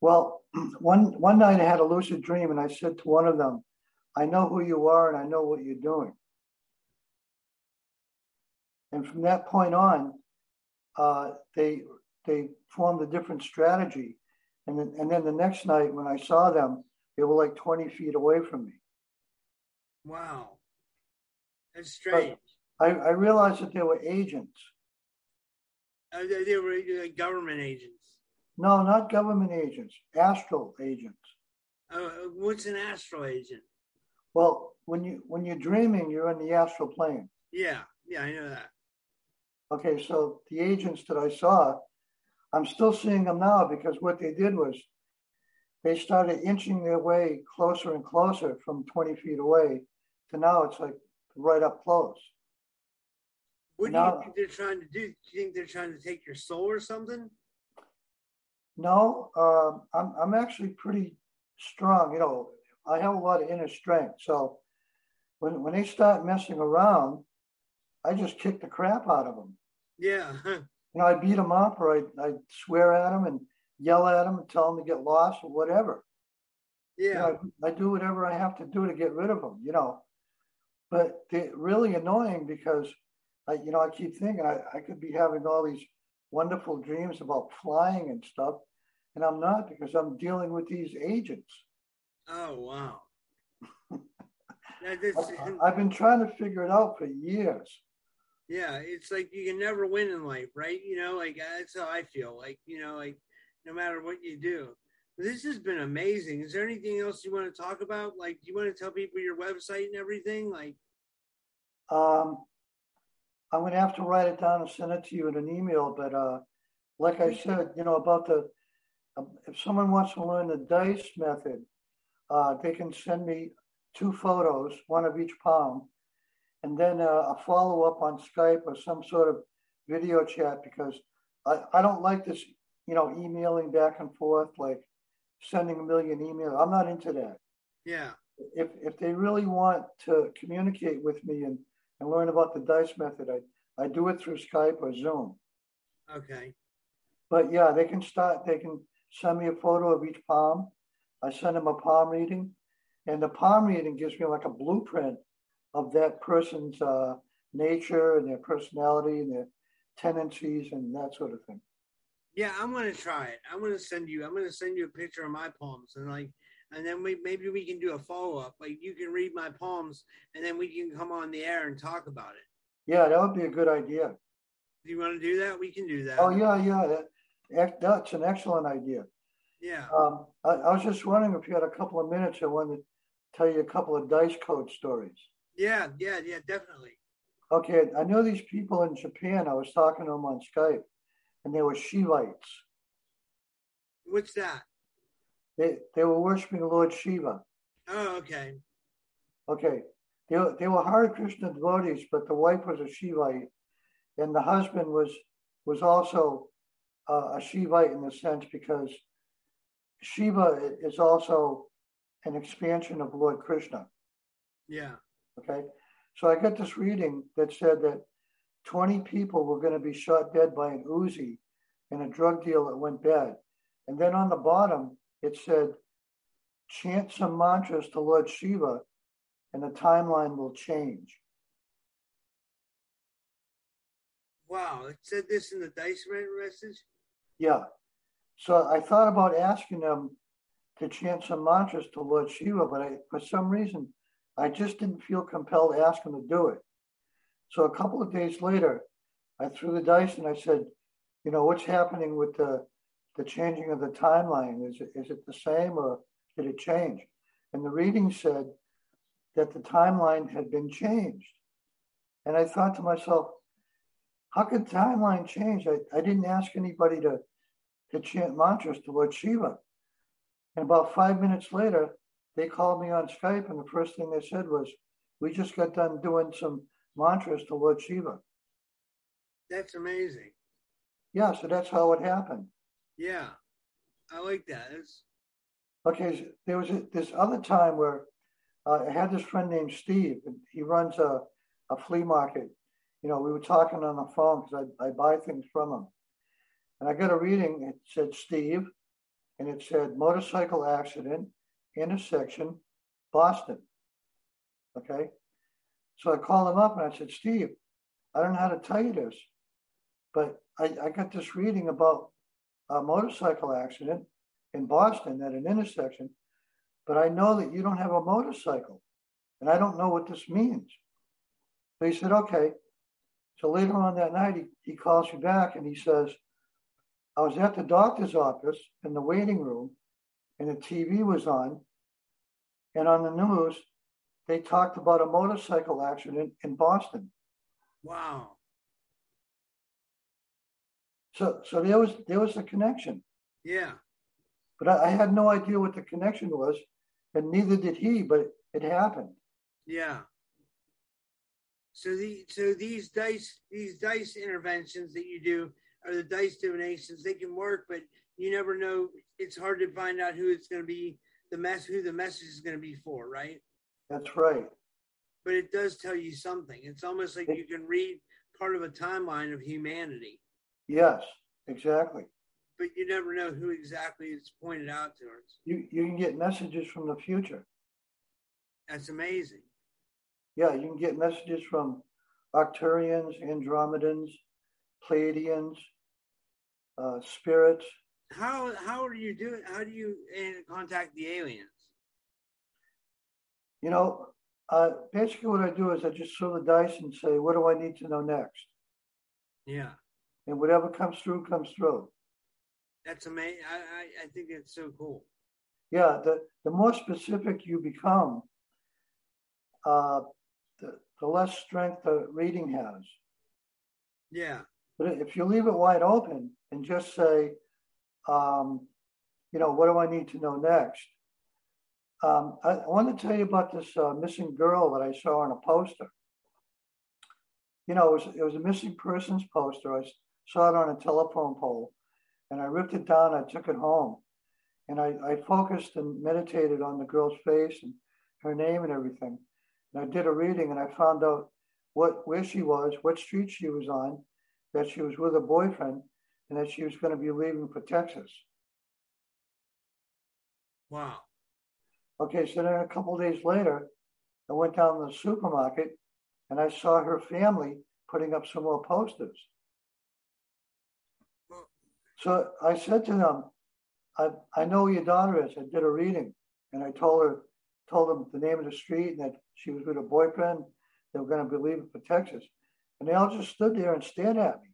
well, one one night I had a lucid dream, and I said to one of them, "I know who you are, and I know what you're doing." And from that point on, uh, they they formed a different strategy. And then, and then the next night when I saw them, they were like 20 feet away from me. Wow. That's strange. I, I realized that they were agents. Uh, they, they were uh, government agents. No, not government agents, astral agents. Uh, what's an astral agent? Well, when you when you're dreaming, you're in the astral plane. Yeah, yeah, I know that. Okay, so the agents that I saw, I'm still seeing them now because what they did was they started inching their way closer and closer from 20 feet away to now it's like right up close. What do you think they're trying to do? Do you think they're trying to take your soul or something? No, um, I'm, I'm actually pretty strong. You know, I have a lot of inner strength. So when, when they start messing around, I just kick the crap out of them. Yeah. you know, I beat them up or I I swear at them and yell at them and tell them to get lost or whatever. Yeah. You know, I, I, do whatever I have to do to get rid of them, you know. But they're really annoying because, I, you know, I keep thinking I, I could be having all these wonderful dreams about flying and stuff, and I'm not because I'm dealing with these agents. Oh, wow. I've been trying to figure it out for years. Yeah, it's like you can never win in life, right? You know, like that's how I feel. Like, you know, like no matter what you do. This has been amazing. Is there anything else you want to talk about? Like, do you want to tell people your website and everything? Like, um, I'm going to have to write it down and send it to you in an email. But uh, like I said, you know, about the um, if someone wants to learn the dice method, uh, they can send me two photos, one of each palm, and then uh, a follow up on Skype or some sort of video chat because I, I don't like this, you know, emailing back and forth, like sending a million emails. I'm not into that. Yeah. If, if they really want to communicate with me and, and learn about the dice method, I, I do it through Skype or Zoom. Okay. But yeah, they can start, they can send me a photo of each palm. I send them a palm reading, and the palm reading gives me like a blueprint of that person's uh, nature and their personality and their tendencies and that sort of thing. Yeah, I'm gonna try it. I'm gonna send you. I'm gonna send you a picture of my palms and like, and then we maybe we can do a follow up. Like you can read my palms, and then we can come on the air and talk about it. Yeah, that would be a good idea. Do you want to do that? We can do that. Oh yeah, yeah. That, that's an excellent idea. Yeah. Um, I, I was just wondering if you had a couple of minutes. I wanted to tell you a couple of dice code stories. Yeah, yeah, yeah, definitely. Okay, I know these people in Japan. I was talking to them on Skype, and they were Shivites. What's that? They they were worshiping Lord Shiva. Oh, okay. Okay, they they were Hare Krishna devotees, but the wife was a Shivite, and the husband was was also uh, a Shivite in the sense because Shiva is also an expansion of Lord Krishna. Yeah. Okay. So I got this reading that said that 20 people were going to be shot dead by an Uzi in a drug deal that went bad. And then on the bottom, it said, chant some mantras to Lord Shiva and the timeline will change. Wow. It said this in the dice message? Yeah. So I thought about asking them to chant some mantras to Lord Shiva, but I, for some reason, I just didn't feel compelled to ask him to do it. So a couple of days later, I threw the dice and I said, you know, what's happening with the the changing of the timeline. Is it, is it the same or did it change? And the reading said that the timeline had been changed. And I thought to myself, how could timeline change? I, I didn't ask anybody to, to chant mantras to Lord Shiva. And about five minutes later, they called me on Skype, and the first thing they said was, We just got done doing some mantras to Lord Shiva. That's amazing. Yeah, so that's how it happened. Yeah, I like that. It's... Okay, there was a, this other time where uh, I had this friend named Steve, and he runs a, a flea market. You know, we were talking on the phone because I, I buy things from him. And I got a reading, it said Steve, and it said motorcycle accident, intersection, Boston. Okay. So I called him up and I said, Steve, I don't know how to tell you this, but I, I got this reading about a motorcycle accident in Boston at an intersection, but I know that you don't have a motorcycle and I don't know what this means. So he said, okay. So later on that night, he, he calls me back and he says, I was at the doctor's office in the waiting room and the TV was on. And on the news, they talked about a motorcycle accident in Boston. Wow. So, so there was there was a connection. Yeah. But I, I had no idea what the connection was, and neither did he. But it happened. Yeah. So the so these dice these dice interventions that you do are the dice divinations. They can work, but you never know. It's hard to find out who it's going to be the mess who the message is going to be for, right? That's right. But it does tell you something. It's almost like you can read part of a timeline of humanity. Yes, exactly. But you never know who exactly it's pointed out towards. You you can get messages from the future. That's amazing. Yeah, you can get messages from Arcturians, Andromedans, Pleiadians, uh, spirits. How how are you doing? How do you uh, contact the aliens? You know, uh, basically what I do is I just throw the dice and say, what do I need to know next? Yeah. And whatever comes through comes through. That's amazing. I, I, I think it's so cool. Yeah, the, the more specific you become, uh, the, the less strength the reading has. Yeah. But if you leave it wide open and just say, um, you know, what do I need to know next? Um, I, I, want to tell you about this uh, missing girl that I saw on a poster. You know, it was, it was a missing persons poster. I saw it on a telephone pole and I ripped it down. I took it home and I, I focused and meditated on the girl's face and her name and everything. And I did a reading and I found out what where she was, what street she was on, that she was with a boyfriend, and that she was going to be leaving for Texas. Wow. Okay, so then a couple days later, I went down to the supermarket and I saw her family putting up some more posters. So I said to them, I, I know who your daughter is. I did a reading and I told her, told them the name of the street and that she was with a boyfriend. They were going to be leaving for Texas. And they all just stood there and stared at me.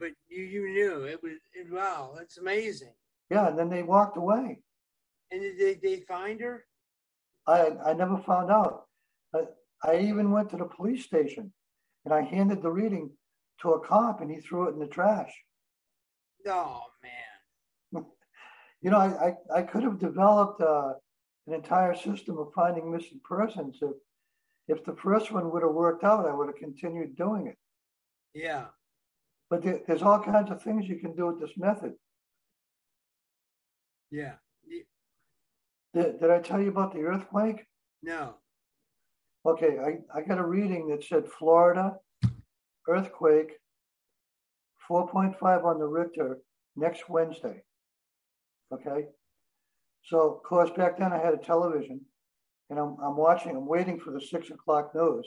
But you, you knew it was, it, wow, that's amazing. Yeah, and then they walked away. And did they, they find her? I, I never found out. I, I even went to the police station and I handed the reading to a cop and he threw it in the trash. Oh, man. you know, I, I, I could have developed uh, an entire system of finding missing persons if if the first one would have worked out, I would have continued doing it. Yeah. But there, there's all kinds of things you can do with this method. Yeah. Did, did I tell you about the earthquake? No. Okay, I, I got a reading that said Florida earthquake 4.5 on the Richter next Wednesday. Okay. So, of course, back then I had a television and I'm, I'm watching, I'm waiting for the six o'clock news.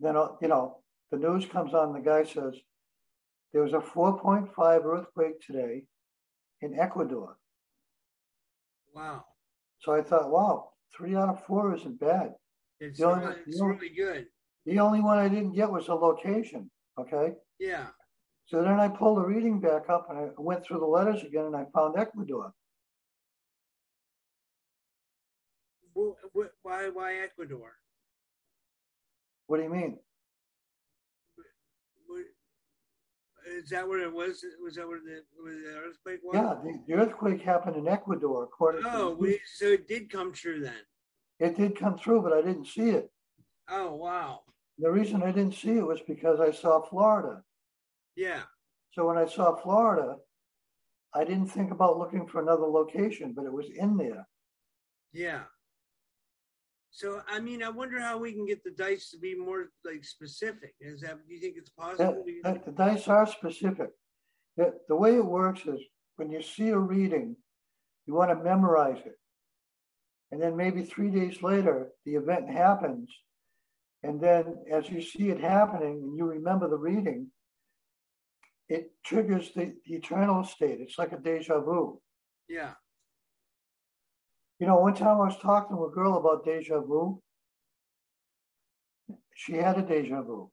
Then, uh, you know, the news comes on, the guy says, there was a 4.5 earthquake today in Ecuador. Wow. So I thought, wow, three out of four isn't bad. It's, the only, it's really good. The only one I didn't get was a location. Okay. Yeah. So then I pulled the reading back up and I went through the letters again and I found Ecuador. Why, why Ecuador? What do you mean? Is that what it was? Was that where the, the earthquake was? Yeah, the, the, earthquake happened in Ecuador, according oh, to. Oh, so it did come true then. It did come through, but I didn't see it. Oh wow! The reason I didn't see it was because I saw Florida. Yeah. So when I saw Florida, I didn't think about looking for another location, but it was in there. Yeah. So I mean, I wonder how we can get the dice to be more like specific. Is that do you think it's possible? That, that, the dice are specific. The, the way it works is when you see a reading, you want to memorize it. And then maybe three days later, the event happens. And then as you see it happening and you remember the reading, it triggers the, the eternal state. It's like a deja vu. Yeah. You know, one time I was talking to a girl about deja vu. She had a deja vu.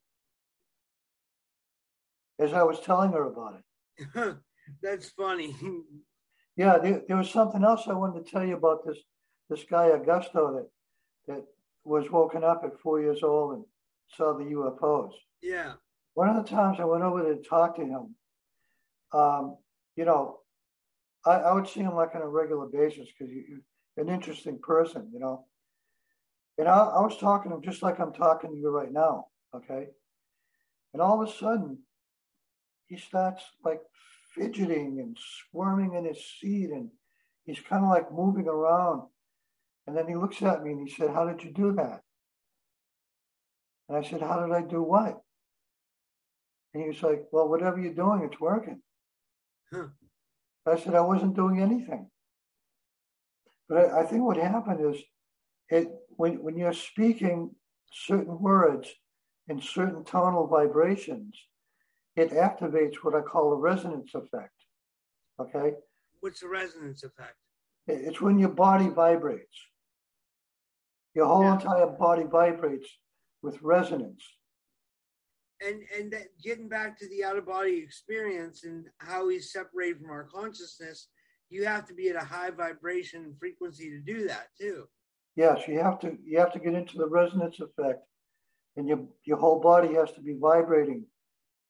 As I was telling her about it. That's funny. yeah, there, there, was something else I wanted to tell you about this this guy Augusto that that was woken up at four years old and saw the UFOs. Yeah. One of the times I went over to talk to him, um, you know, I, I, would see him like on a regular basis because you, an interesting person, you know. And I, I was talking to him just like I'm talking to you right now, okay? And all of a sudden, he starts like fidgeting and squirming in his seat, and he's kind of like moving around. And then he looks at me and he said, How did you do that? And I said, How did I do what? And he was like, Well, whatever you're doing, it's working. Huh. I said, I wasn't doing anything. But I, I think what happened is it when when you're speaking certain words in certain tonal vibrations, it activates what I call a resonance effect. Okay. What's the resonance effect? It's when your body vibrates. Your whole yeah. entire body vibrates with resonance. And and that, getting back to the out of body experience and how he's separated from our consciousness, you have to be at a high vibration frequency to do that too. Yes, you have to you have to get into the resonance effect, and your your whole body has to be vibrating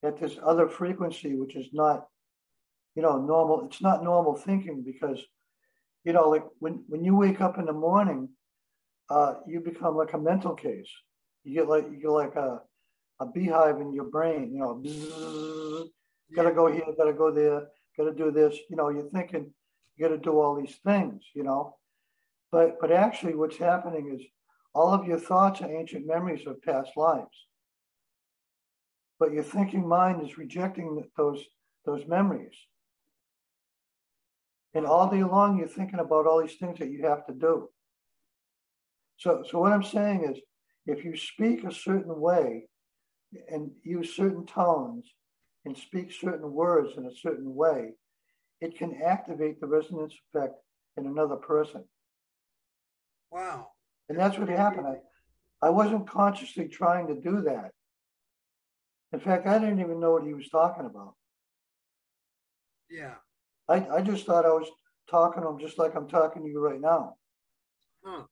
at this other frequency, which is not, you know, normal. It's not normal thinking because, you know, like when when you wake up in the morning, uh, you become like a mental case. You get like you get like a a beehive in your brain. You know, bzzz, gotta go here, gotta go there, gotta do this. You know, you're thinking you got to do all these things, you know. But but actually, what's happening is all of your thoughts are ancient memories of past lives. But your thinking mind is rejecting those those memories. And all day long, you're thinking about all these things that you have to do. So, so what I'm saying is, if you speak a certain way and use certain tones and speak certain words in a certain way, it can activate the resonance effect in another person. Wow. And that's what happened. I, I wasn't consciously trying to do that. In fact, I didn't even know what he was talking about. Yeah. I, I just thought I was talking to him just like I'm talking to you right now. Huh.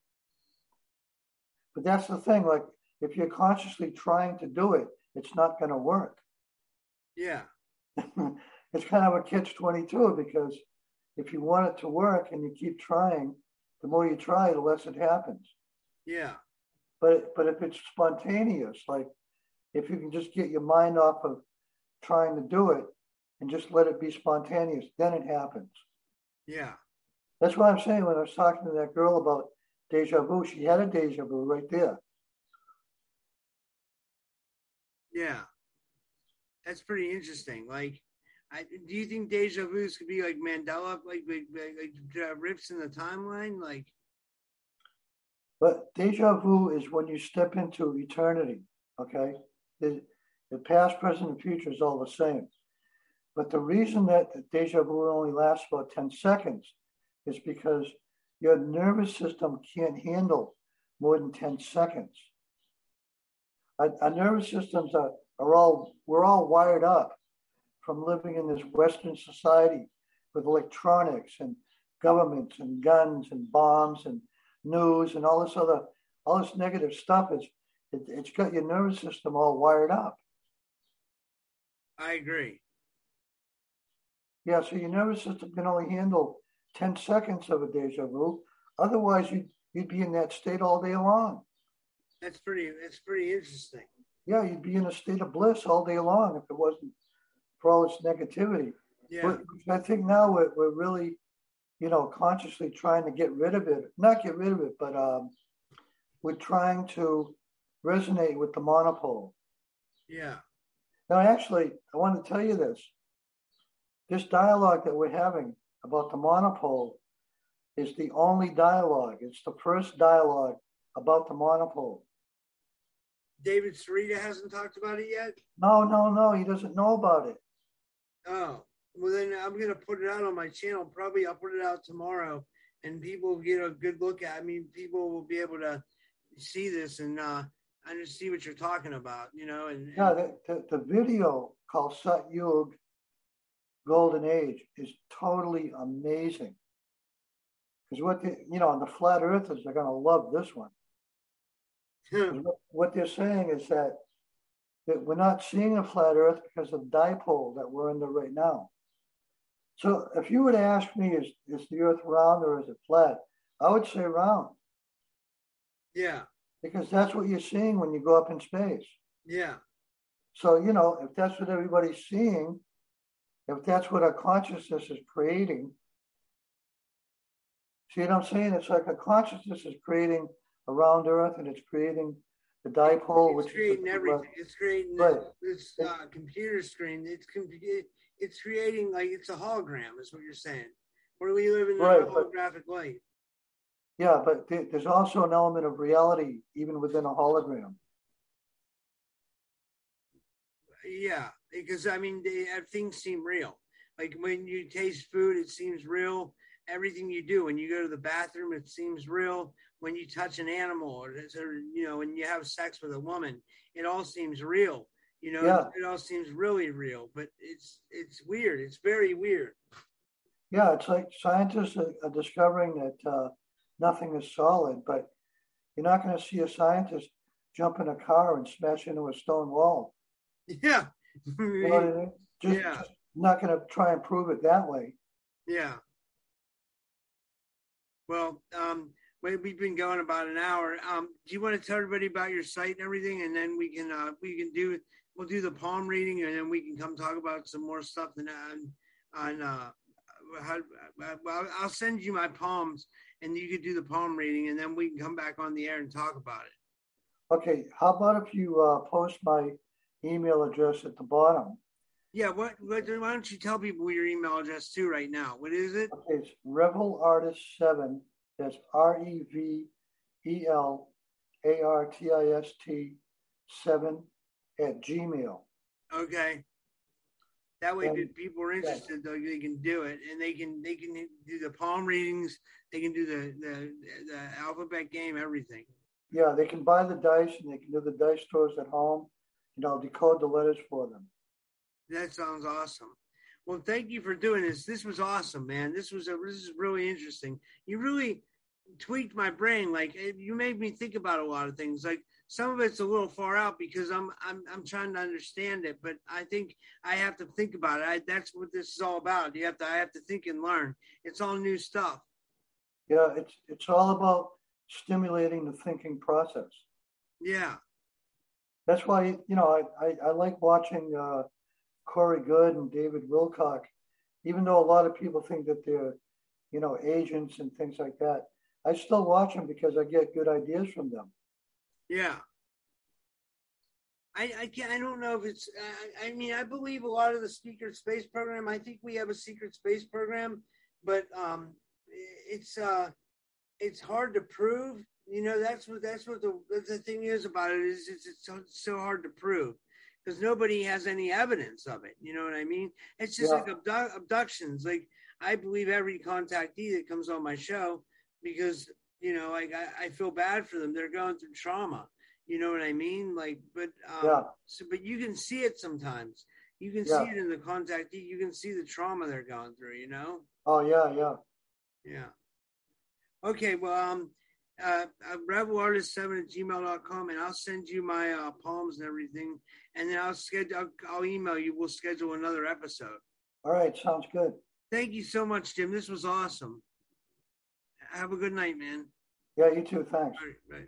But that's the thing. Like, if you're consciously trying to do it, it's not going to work. Yeah. it's kind of a catch 22 because if you want it to work and you keep trying, the more you try, the less it happens. Yeah. But but if it's spontaneous, like if you can just get your mind off of trying to do it and just let it be spontaneous, then it happens. Yeah. That's what I'm saying when I was talking to that girl about deja vu. She had a deja vu right there. Yeah. That's pretty interesting. Like I, do you think deja vu's could be like Mandela, like like, like uh, rips in the timeline, like? But deja vu is when you step into eternity. Okay, the, the past, present, and future is all the same. But the reason that deja vu only lasts about ten seconds is because your nervous system can't handle more than ten seconds. Our, our nervous systems are, are all we're all wired up from living in this Western society with electronics and governments and guns and bombs and news and all this other, all this negative stuff. It's, it, it's got your nervous system all wired up. I agree. Yeah, so your nervous system can only handle 10 seconds of a deja vu. Otherwise, you'd, you'd be in that state all day long. That's pretty, that's pretty interesting. Yeah, you'd be in a state of bliss all day long if it wasn't for all this negativity. Yeah. But I think now we're, we're really, you know, consciously trying to get rid of it. Not get rid of it, but um, we're trying to resonate with the monopole. Yeah. Now, actually, I want to tell you this. This dialogue that we're having about the monopole is the only dialogue. It's the first dialogue about the monopole. David Sereda hasn't talked about it yet? No, no, no. He doesn't know about it. Oh, well, then I'm going to put it out on my channel. Probably I'll put it out tomorrow and people will get a good look at I mean, people will be able to see this and uh, and see what you're talking about, you know. And, and Yeah, the, the, the video called Sat Yug Golden Age is totally amazing. Because what the, you know, on the flat earthers are going to love this one. Hmm. 'Cause what- What they're saying is that that we're not seeing a flat Earth because of the dipole that we're in under right now. So if you were to ask me, is is the Earth round or is it flat? I would say round yeah, because that's what you're seeing when you go up in space. yeah, So, you know, if that's what everybody's seeing, if that's what our consciousness is creating, see what I'm saying? It's like a consciousness is creating around earth and it's creating the dipole, which it's is creating the- everything. It's creating Right. this uh, computer screen. It's com- it's creating like it's a hologram. Is what you're saying? Where we live in Right, a but- holographic light. Yeah, but there- there's also an element of reality even within a hologram. Yeah, because I mean, they, uh, things seem real. Like when you taste food, it seems real. Everything you do, when you go to the bathroom, it seems real. When you touch an animal, or, or you know, when you have sex with a woman, it all seems real. You know, Yeah. it all seems really real. But it's it's weird. It's very weird. Yeah, it's like scientists are, are discovering that uh, nothing is solid, but you're not going to see a scientist jump in a car and smash into a stone wall. Yeah. You know I mean? Just, Yeah. just not going to try and prove it that way. Yeah. Well, um, we- we've been going about an hour. Um, do you want to tell everybody about your site and everything, and then we can uh, we can do we'll do the palm reading, and then we can come talk about some more stuff. And on on uh, how, well, I'll send you my palms, and you could do the palm reading, and then we can come back on the air and talk about it. Okay, how about if you uh, post my email address at the bottom? Yeah. What, what? Why don't you tell people your email address too right now? What is it? Okay, it's Revel Artist Seven. That's R E V E L A R T I S T seven at Gmail. Okay. That way, Um, if people are interested, though, they can do it, and they can they can do the palm readings. They can do the the, the alphabet game, everything. Yeah, they can buy the dice and they can do the dice stores at home, and I'll decode the letters for them. That sounds awesome. Well, thank you for doing this. This was awesome, man. This was a this is really interesting. You really tweaked my brain. Like it- you made me think about a lot of things. Like some of it's a little far out because I'm I'm I'm trying to understand it, but I think I have to think about it. I, that's what this is all about. You have to I have to think and learn. It's all new stuff. Yeah, it's it's all about stimulating the thinking process. Yeah. That's why you know I I, I like watching uh, Corey Goode and David Wilcock, even though a lot of people think that they're you know agents and things like that. I still watch them because I get good ideas from them. Yeah. I I can't, I don't know if it's I, I mean I believe a lot of the secret space program. I think we have a secret space program, but um, it's uh, it's hard to prove. You know that's what that's what the the thing is about it is it's, it's so, so hard to prove because nobody has any evidence of it. You know what I mean? It's just Yeah. like abdu- abductions. Like I believe every contactee that comes on my show because you know like I, I feel bad for them. They're going through trauma. You know what I mean? Like, but um, Yeah. so, but you can see it sometimes. You can Yeah. see it in the contactee. You can see the trauma they're going through. You know. Oh yeah, yeah. Yeah. Okay. Well, um, uh, uh revelartist7 at gmail.com and I'll send you my uh, palms and everything. And then I'll schedule, I'll, I'll email you. We'll schedule another episode. All right, sounds good. Thank you so much, Jim. This was awesome. Have a good night, man. Yeah, you too. Thanks. All right. Bye.